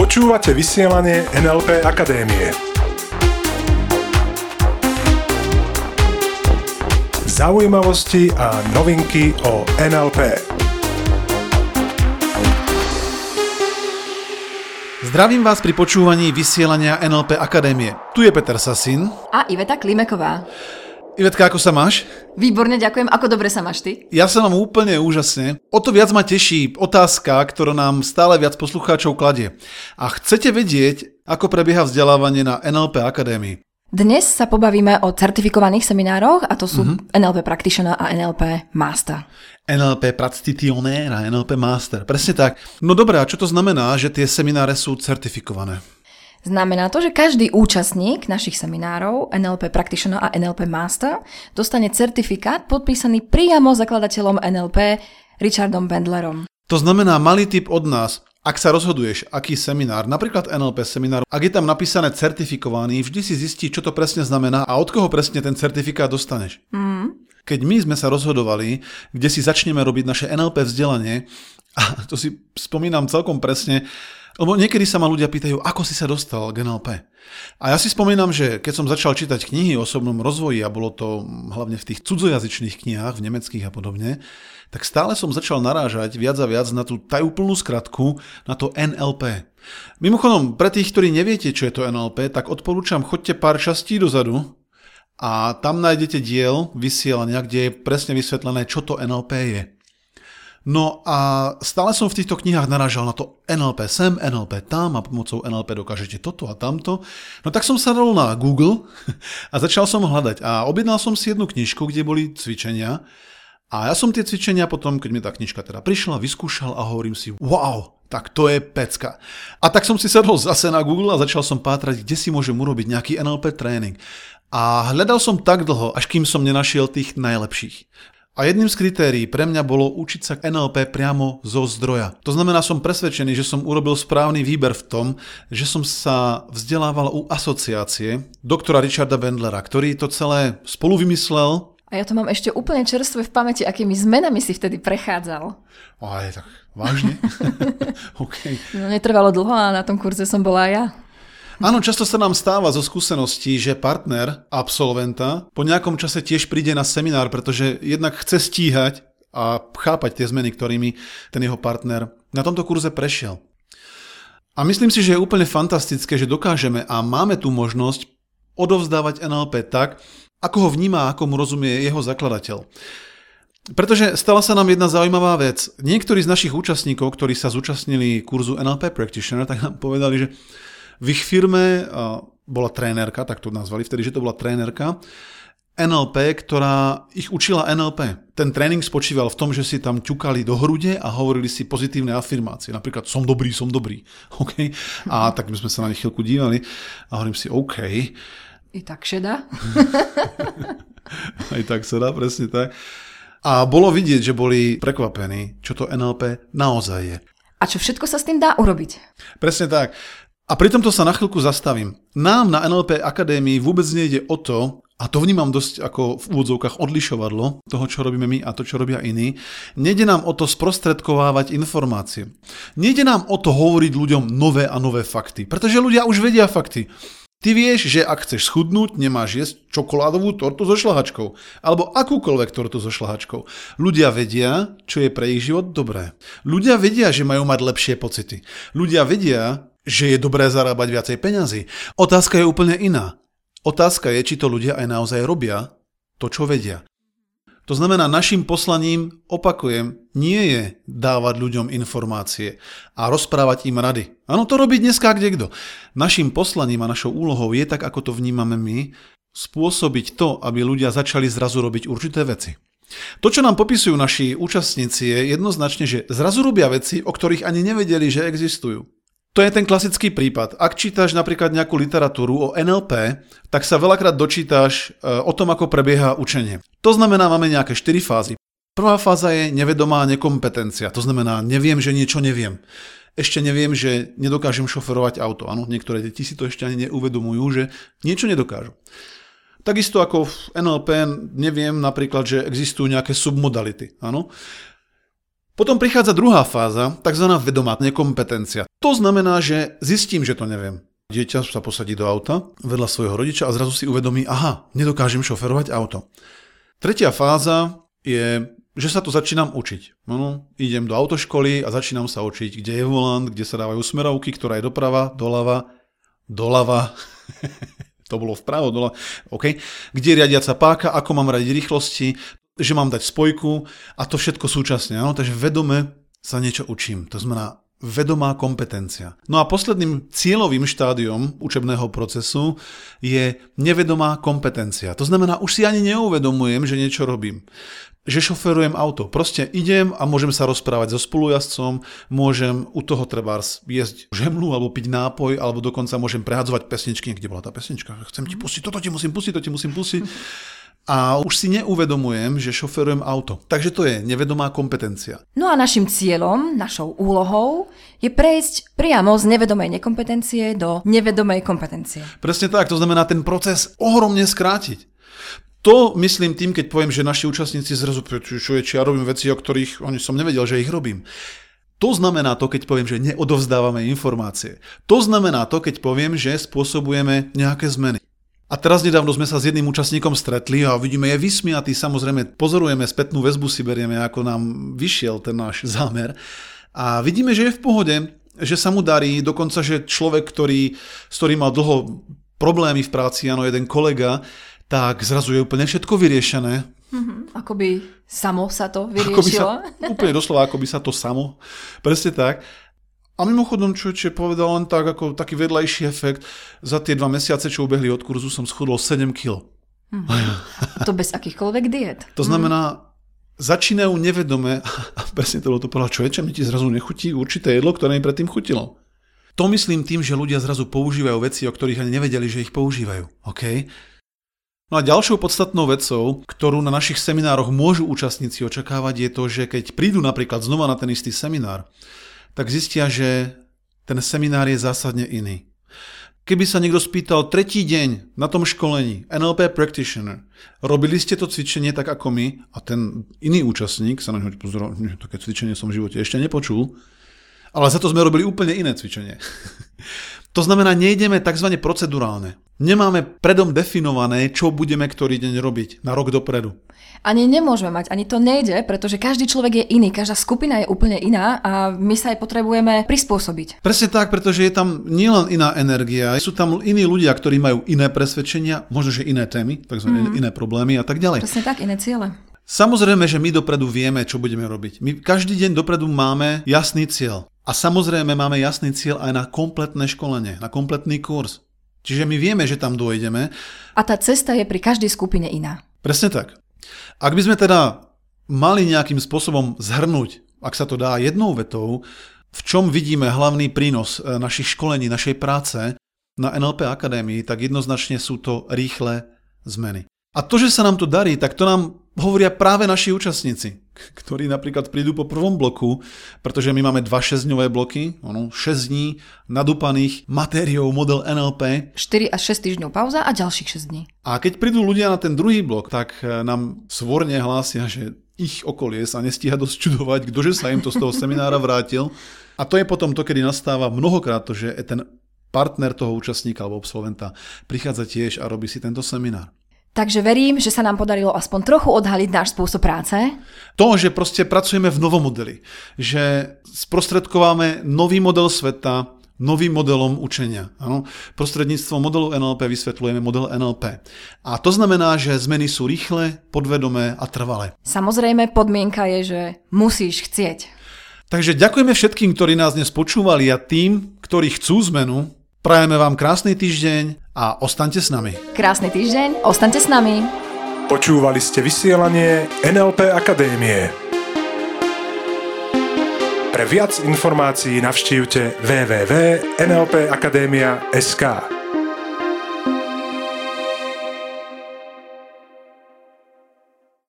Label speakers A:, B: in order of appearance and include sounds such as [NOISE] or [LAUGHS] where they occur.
A: Počúvate vysielanie NLP Akadémie. Zaujímavosti a novinky o NLP.
B: Zdravím vás pri počúvaní vysielania NLP Akadémie. Tu je Peter Sasin.
C: A Iveta Klimeková.
B: Ivetka, ako sa máš?
C: Výborne, ďakujem. Ako dobre sa máš ty?
B: Ja sa mám úplne úžasne. O to viac ma teší otázka, ktorá nám stále viac poslucháčov kladie. A chcete vedieť, ako prebieha vzdelávanie na NLP Akadémii?
C: Dnes sa pobavíme o certifikovaných seminároch a to sú mm-hmm. NLP Practitioner a NLP Master.
B: NLP Practitioner a NLP Master, presne tak. No dobré, a čo to znamená, že tie semináre sú certifikované?
C: Znamená to, že každý účastník našich seminárov NLP Practitioner a NLP Master dostane certifikát podpísaný priamo zakladateľom NLP Richardom Bendlerom.
B: To znamená malý tip od nás. Ak sa rozhoduješ, aký seminár, napríklad NLP seminár, ak je tam napísané certifikovaný, vždy si zistí, čo to presne znamená a od koho presne ten certifikát dostaneš. Mm. Keď my sme sa rozhodovali, kde si začneme robiť naše NLP vzdelanie, [LAUGHS] a to si spomínam celkom presne, lebo niekedy sa ma ľudia pýtajú, ako si sa dostal k NLP. A ja si spomínam, že keď som začal čítať knihy o osobnom rozvoji a bolo to hlavne v tých cudzojazyčných knihách, v nemeckých a podobne, tak stále som začal narážať viac a viac na tú tajúplnú skratku, na to NLP. Mimochodom, pre tých, ktorí neviete, čo je to NLP, tak odporúčam, chodte pár častí dozadu a tam nájdete diel vysielania, kde je presne vysvetlené, čo to NLP je. No a stále som v týchto knihách narážal na to NLP sem, NLP tam a pomocou NLP dokážete toto a tamto. No tak som sa dal na Google [LAUGHS] a začal som hľadať a objednal som si jednu knižku, kde boli cvičenia a ja som tie cvičenia potom, keď mi tá knižka teda prišla, vyskúšal a hovorím si, wow, tak to je pecka. A tak som si sadol zase na Google a začal som pátrať, kde si môžem urobiť nejaký NLP tréning. A hľadal som tak dlho, až kým som nenašiel tých najlepších. A jedným z kritérií pre mňa bolo učiť sa NLP priamo zo zdroja. To znamená, som presvedčený, že som urobil správny výber v tom, že som sa vzdelával u asociácie doktora Richarda Bendlera, ktorý to celé spolu vymyslel.
C: A ja to mám ešte úplne čerstvé v pamäti, akými zmenami si vtedy prechádzal.
B: Aj tak vážne? [LAUGHS] [LAUGHS] okay.
C: No netrvalo dlho a na tom kurze som bola ja.
B: Áno, často sa nám stáva zo skúseností, že partner absolventa po nejakom čase tiež príde na seminár, pretože jednak chce stíhať a chápať tie zmeny, ktorými ten jeho partner na tomto kurze prešiel. A myslím si, že je úplne fantastické, že dokážeme a máme tu možnosť odovzdávať NLP tak, ako ho vníma, ako mu rozumie jeho zakladateľ. Pretože stala sa nám jedna zaujímavá vec. Niektorí z našich účastníkov, ktorí sa zúčastnili kurzu NLP Practitioner, tak nám povedali, že v ich firme bola trénerka, tak to nazvali vtedy, že to bola trénerka, NLP, ktorá ich učila NLP. Ten tréning spočíval v tom, že si tam ťukali do hrude a hovorili si pozitívne afirmácie. Napríklad som dobrý, som dobrý. [LAUGHS] Okay? A tak my sme sa na nich chvíľku dívali a hovorím si OK.
C: I tak šeda. [LAUGHS]
B: Aj tak sa dá, presne tak. A bolo vidieť, že boli prekvapení, čo to NLP naozaj je.
C: A čo všetko sa s tým dá urobiť?
B: Presne tak. A pri tomto sa na chvíľku zastavím. Nám na NLP Akadémii vôbec nejde o to, a to vnímam dosť ako v úvodzovkách odlišovadlo toho, čo robíme my a to, čo robia iní. Nejde nám o to sprostredkovávať informácie. Nejde nám o to hovoriť ľuďom nové a nové fakty, pretože ľudia už vedia fakty. Ty vieš, že ak chceš schudnúť, nemáš jesť čokoládovú tortu so šlahačkou. Alebo akúkoľvek tortu so šlahačkou. Ľudia vedia, čo je pre ich život dobré. Ľudia vedia, že majú mať lepšie pocity. Ľudia vedia, že je dobré zarábať viacej peňazí. Otázka je úplne iná. Otázka je, či to ľudia aj naozaj robia to, čo vedia. To znamená, našim poslaním, opakujem, nie je dávať ľuďom informácie a rozprávať im rady. Áno, to robí dneska kde kto. Našim poslaním a našou úlohou je, tak ako to vnímame my, spôsobiť to, aby ľudia začali zrazu robiť určité veci. To, čo nám popisujú naši účastníci, je jednoznačne, že zrazu robia veci, o ktorých ani nevedeli, že existujú. To je ten klasický prípad. Ak čítaš napríklad nejakú literatúru o NLP, tak sa veľakrát dočítaš e, o tom, ako prebieha učenie. To znamená, máme nejaké 4 fázy. Prvá fáza je nevedomá nekompetencia. To znamená, neviem, že niečo neviem. Ešte neviem, že nedokážem šoferovať auto. Áno, niektoré deti si to ešte ani neuvedomujú, že niečo nedokážu. Takisto ako v NLP neviem napríklad, že existujú nejaké submodality. Áno? Potom prichádza druhá fáza, tzv. vedomá nekompetencia. To znamená, že zistím, že to neviem. Dieťa sa posadí do auta vedľa svojho rodiča a zrazu si uvedomí, aha, nedokážem šoferovať auto. Tretia fáza je, že sa to začínam učiť. No, idem do autoškoly a začínam sa učiť, kde je volant, kde sa dávajú smerovky, ktorá je doprava, doľava, doľava, [LAUGHS] to bolo vpravo, doľava, OK, kde je riadiaca páka, ako mám radiť rýchlosti, že mám dať spojku a to všetko súčasne. Áno? Takže vedome sa niečo učím. To znamená vedomá kompetencia. No a posledným cieľovým štádiom učebného procesu je nevedomá kompetencia. To znamená, už si ani neuvedomujem, že niečo robím. Že šoferujem auto. Proste idem a môžem sa rozprávať so spolujazdcom, môžem u toho trebárs jesť žemlu alebo piť nápoj, alebo dokonca môžem prehadzovať pesničky. Kde bola tá pesnička? Chcem ti pustiť, toto ti musím pustiť, to ti musím pustiť a už si neuvedomujem, že šoferujem auto. Takže to je nevedomá kompetencia.
C: No a našim cieľom, našou úlohou je prejsť priamo z nevedomej nekompetencie do nevedomej kompetencie.
B: Presne tak, to znamená ten proces ohromne skrátiť. To myslím tým, keď poviem, že naši účastníci zrazu čo je, či ja robím veci, o ktorých oni som nevedel, že ich robím. To znamená to, keď poviem, že neodovzdávame informácie. To znamená to, keď poviem, že spôsobujeme nejaké zmeny. A teraz nedávno sme sa s jedným účastníkom stretli a vidíme, je vysmiatý, samozrejme pozorujeme spätnú väzbu, si berieme, ako nám vyšiel ten náš [LAUGHS] zámer. A vidíme, že je v pohode, že sa mu darí, dokonca, že človek, ktorý, s ktorým mal dlho problémy v práci, áno, jeden kolega, tak zrazu je úplne všetko vyriešené.
C: Mm-hmm. Akoby samo sa to vyriešilo.
B: Ako by sa, úplne doslova, ako by sa to samo. Presne tak. A mimochodom, čo je povedal len tak, ako taký vedľajší efekt, za tie dva mesiace, čo ubehli od kurzu, som schudol 7 kg.
C: Mm. To bez akýchkoľvek diet.
B: To znamená, začínajú nevedome, [LAUGHS] a presne to bolo to povedal, čo je, čo mi ti zrazu nechutí určité jedlo, ktoré mi predtým chutilo. To myslím tým, že ľudia zrazu používajú veci, o ktorých ani nevedeli, že ich používajú. Okay? No a ďalšou podstatnou vecou, ktorú na našich seminároch môžu účastníci očakávať, je to, že keď prídu napríklad znova na ten istý seminár, tak zistia, že ten seminár je zásadne iný. Keby sa niekto spýtal tretí deň na tom školení NLP Practitioner, robili ste to cvičenie tak ako my a ten iný účastník sa na ňo pozoroval, také cvičenie som v živote ešte nepočul, ale za to sme robili úplne iné cvičenie. [LAUGHS] to znamená, nejdeme tzv. procedurálne. Nemáme predom definované, čo budeme ktorý deň robiť na rok dopredu.
C: Ani nemôžeme mať, ani to nejde, pretože každý človek je iný, každá skupina je úplne iná a my sa aj potrebujeme prispôsobiť.
B: Presne tak, pretože je tam nielen iná energia, sú tam iní ľudia, ktorí majú iné presvedčenia, možno že iné témy, takzvané mm. iné problémy a tak ďalej.
C: Presne tak, iné ciele.
B: Samozrejme, že my dopredu vieme, čo budeme robiť. My každý deň dopredu máme jasný cieľ. A samozrejme máme jasný cieľ aj na kompletné školenie, na kompletný kurz. Čiže my vieme, že tam dojdeme.
C: A tá cesta je pri každej skupine iná.
B: Presne tak. Ak by sme teda mali nejakým spôsobom zhrnúť, ak sa to dá jednou vetou, v čom vidíme hlavný prínos e, našich školení, našej práce na NLP Akadémii, tak jednoznačne sú to rýchle zmeny. A to, že sa nám to darí, tak to nám hovoria práve naši účastníci, ktorí napríklad prídu po prvom bloku, pretože my máme dva 6-dňové bloky, ono, 6 dní nadúpaných matériou model NLP.
C: 4 až 6 týždňov pauza a ďalších 6 dní.
B: A keď prídu ľudia na ten druhý blok, tak e, nám svorne hlásia, že ich okolie sa nestíha dosť čudovať, ktože sa im to z toho seminára vrátil. A to je potom to, kedy nastáva mnohokrát to, že ten partner toho účastníka alebo absolventa prichádza tiež a robí si tento seminár.
C: Takže verím, že sa nám podarilo aspoň trochu odhaliť náš spôsob práce.
B: To, že proste pracujeme v novom modeli. Že sprostredkováme nový model sveta, novým modelom učenia. Ano? Prostredníctvom modelu NLP vysvetľujeme model NLP. A to znamená, že zmeny sú rýchle, podvedomé a trvalé.
C: Samozrejme, podmienka je, že musíš chcieť.
B: Takže ďakujeme všetkým, ktorí nás dnes počúvali a tým, ktorí chcú zmenu, Prajeme vám krásny týždeň a ostaňte s nami.
C: Krásny týždeň, ostaňte s nami.
A: Počúvali ste vysielanie NLP Akadémie. Pre viac informácií navštívte www.nlpakademia.sk.